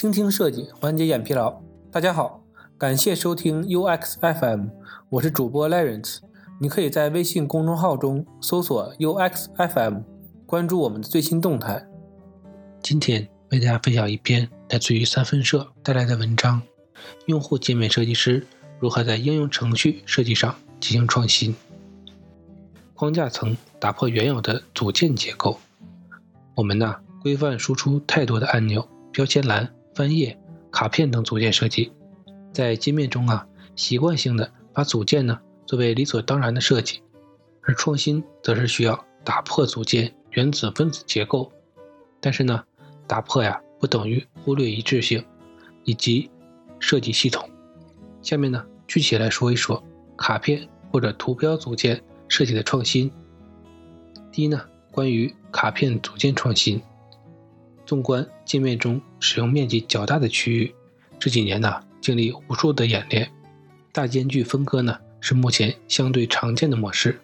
倾听设计，缓解眼疲劳。大家好，感谢收听 UX FM，我是主播 Lawrence。你可以在微信公众号中搜索 UX FM，关注我们的最新动态。今天为大家分享一篇来自于三分社带来的文章：用户界面设计师如何在应用程序设计上进行创新。框架层打破原有的组件结构。我们呢，规范输出太多的按钮、标签栏、翻页、卡片等组件设计，在界面中啊，习惯性的把组件呢作为理所当然的设计，而创新则是需要打破组件原子分子结构。但是呢，打破呀不等于忽略一致性以及设计系统。下面呢，具体来说一说卡片或者图标组件设计的创新。第一呢。关于卡片组件创新，纵观界面中使用面积较大的区域，这几年呢经历无数的演练，大间距分割呢是目前相对常见的模式。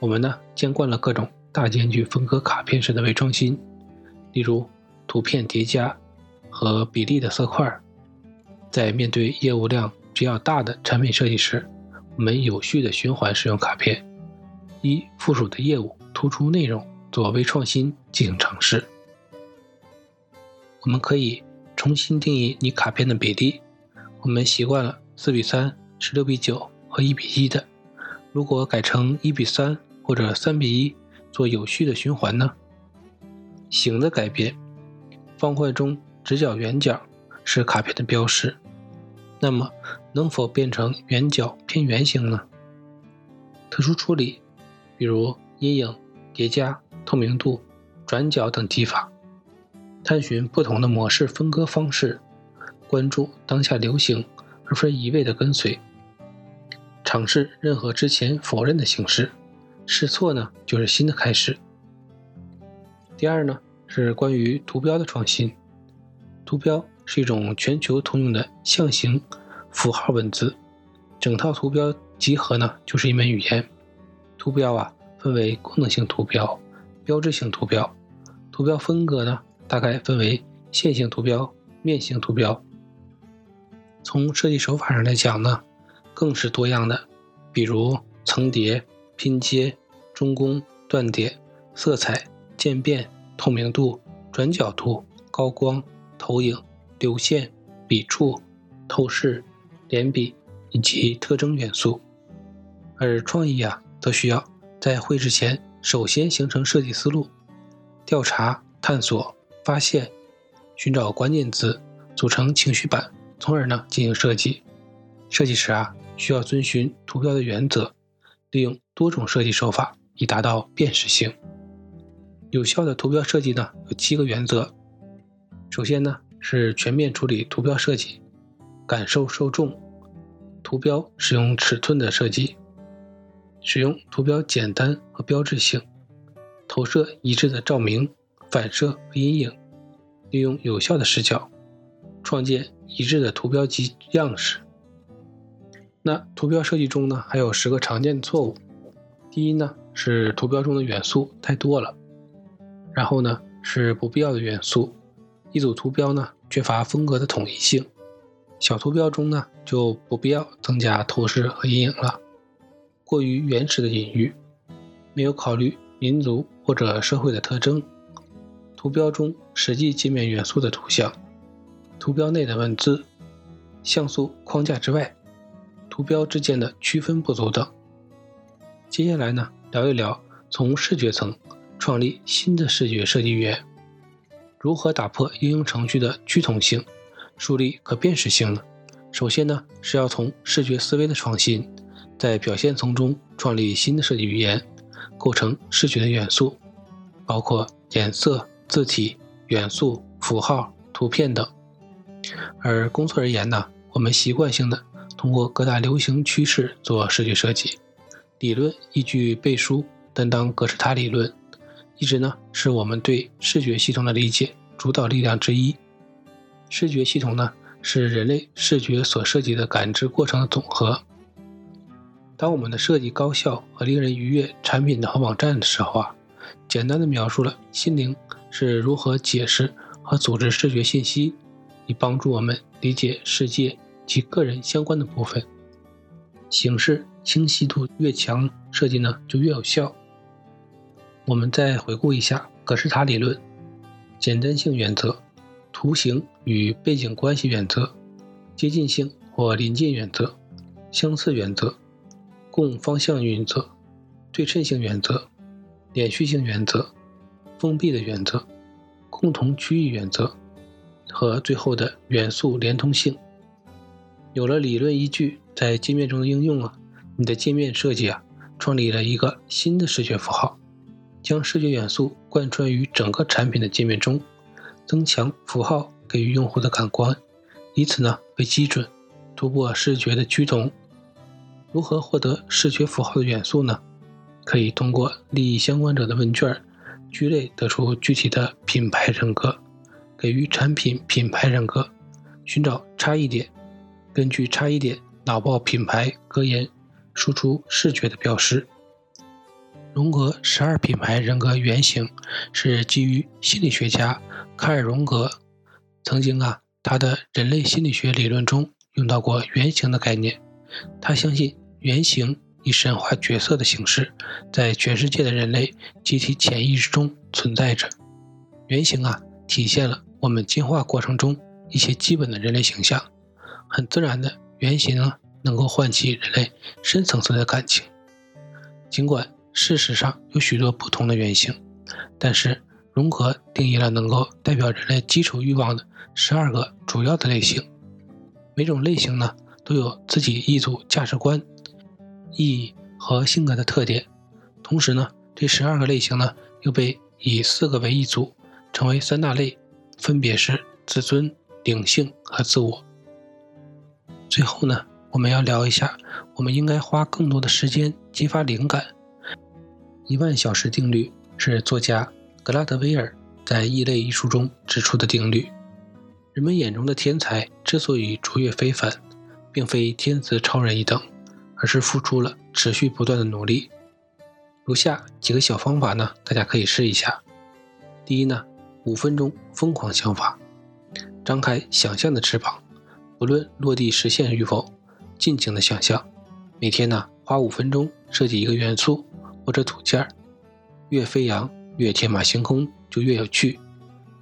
我们呢见惯了各种大间距分割卡片式的微创新，例如图片叠加和比例的色块。在面对业务量比较大的产品设计时，我们有序的循环使用卡片，一附属的业务突出内容。做微创新进行尝试，我们可以重新定义你卡片的比例。我们习惯了四比三、十六比九和一比一的，如果改成一比三或者三比一，做有序的循环呢？形的改变，方块中直角、圆角是卡片的标识，那么能否变成圆角偏圆形呢？特殊处理，比如阴影叠加。透明度、转角等技法，探寻不同的模式分割方式，关注当下流行而非一味的跟随，尝试任何之前否认的形式，试错呢就是新的开始。第二呢是关于图标的创新，图标是一种全球通用的象形符号文字，整套图标集合呢就是一门语言。图标啊分为功能性图标。标志性图标，图标风格呢，大概分为线性图标、面性图标。从设计手法上来讲呢，更是多样的，比如层叠、拼接、中宫、断点、色彩、渐变、透明度、转角度、高光、投影、流线、笔触、透视、连笔以及特征元素。而创意啊，则需要在绘制前。首先形成设计思路，调查、探索、发现、寻找关键字，组成情绪板，从而呢进行设计。设计时啊，需要遵循图标的原则，利用多种设计手法以达到辨识性。有效的图标设计呢有七个原则。首先呢是全面处理图标设计，感受受众，图标使用尺寸的设计。使用图标简单和标志性，投射一致的照明、反射和阴影，利用有效的视角，创建一致的图标及样式。那图标设计中呢，还有十个常见的错误。第一呢，是图标中的元素太多了；然后呢，是不必要的元素。一组图标呢，缺乏风格的统一性。小图标中呢，就不必要增加透视和阴影了。过于原始的隐喻，没有考虑民族或者社会的特征。图标中实际界面元素的图像，图标内的文字，像素框架之外，图标之间的区分不足等。接下来呢，聊一聊从视觉层创立新的视觉设计语言，如何打破应用程序的趋同性，树立可辨识性呢？首先呢，是要从视觉思维的创新。在表现层中创立新的设计语言，构成视觉的元素，包括颜色、字体、元素、符号、图片等。而工作而言呢，我们习惯性的通过各大流行趋势做视觉设计，理论依据背书，担当格式塔理论，一直呢是我们对视觉系统的理解主导力量之一。视觉系统呢是人类视觉所涉及的感知过程的总和。当我们的设计高效和令人愉悦产品的和网站的时候啊，简单的描述了心灵是如何解释和组织视觉信息，以帮助我们理解世界及个人相关的部分。形式清晰度越强，设计呢就越有效。我们再回顾一下格式塔理论：简单性原则、图形与背景关系原则、接近性或临近原则、相似原则、共方向原则、对称性原则、连续性原则、封闭的原则、共同区域原则和最后的元素连通性。有了理论依据，在界面中的应用啊，你的界面设计啊，创立了一个新的视觉符号。将视觉元素贯穿于整个产品的界面中，增强符号给予用户的感官，以此呢为基准，突破视觉的趋同。如何获得视觉符号的元素呢？可以通过利益相关者的问卷聚类得出具体的品牌人格，给予产品品牌人格，寻找差异点，根据差异点脑爆品牌格言，输出视觉的标识。荣格十二品牌人格原型是基于心理学家卡尔·荣格曾经啊，他的人类心理学理论中用到过原型的概念。他相信原型以神话角色的形式，在全世界的人类集体潜意识中存在着。原型啊，体现了我们进化过程中一些基本的人类形象。很自然的，原型啊，能够唤起人类深层次的感情，尽管。事实上有许多不同的原型，但是荣格定义了能够代表人类基础欲望的十二个主要的类型。每种类型呢都有自己一组价值观、意义和性格的特点。同时呢，这十二个类型呢又被以四个为一组，成为三大类，分别是自尊、灵性和自我。最后呢，我们要聊一下，我们应该花更多的时间激发灵感。一万小时定律是作家格拉德威尔在《异类》一书中指出的定律。人们眼中的天才之所以卓越非凡，并非天资超人一等，而是付出了持续不断的努力。如下几个小方法呢，大家可以试一下。第一呢，五分钟疯狂想法，张开想象的翅膀，不论落地实现与否，尽情的想象。每天呢，花五分钟设计一个元素。或者组件儿，越飞扬越天马行空就越有趣。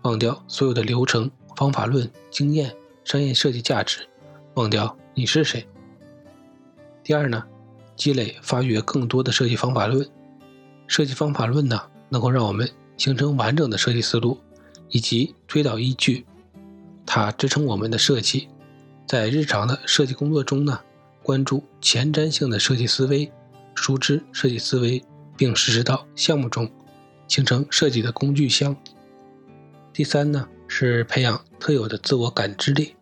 忘掉所有的流程、方法论、经验、商业设计价值，忘掉你是谁。第二呢，积累发掘更多的设计方法论。设计方法论呢，能够让我们形成完整的设计思路以及推导依据，它支撑我们的设计。在日常的设计工作中呢，关注前瞻性的设计思维，熟知设计思维。并实施到项目中，形成设计的工具箱。第三呢，是培养特有的自我感知力，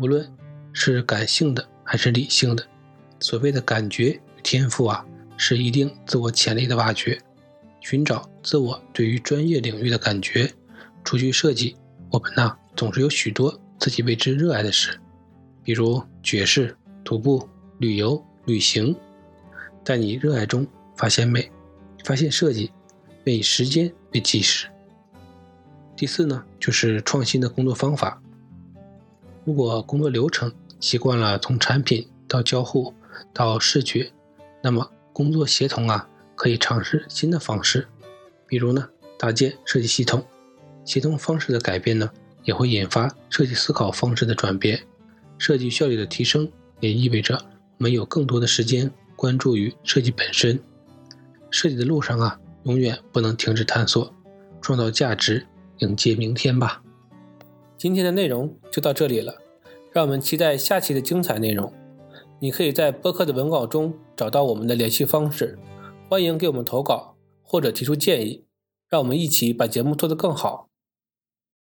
无论是感性的还是理性的。所谓的感觉与天赋啊，是一定自我潜力的挖掘，寻找自我对于专业领域的感觉。除去设计，我们呢总是有许多自己为之热爱的事，比如爵士、徒步、旅游、旅行，在你热爱中发现美。发现设计，为时间为计时。第四呢，就是创新的工作方法。如果工作流程习惯了从产品到交互到视觉，那么工作协同啊，可以尝试新的方式。比如呢，搭建设计系统，协同方式的改变呢，也会引发设计思考方式的转变。设计效率的提升，也意味着我们有更多的时间关注于设计本身。设计的路上啊，永远不能停止探索，创造价值，迎接明天吧。今天的内容就到这里了，让我们期待下期的精彩内容。你可以在播客的文稿中找到我们的联系方式，欢迎给我们投稿或者提出建议，让我们一起把节目做得更好。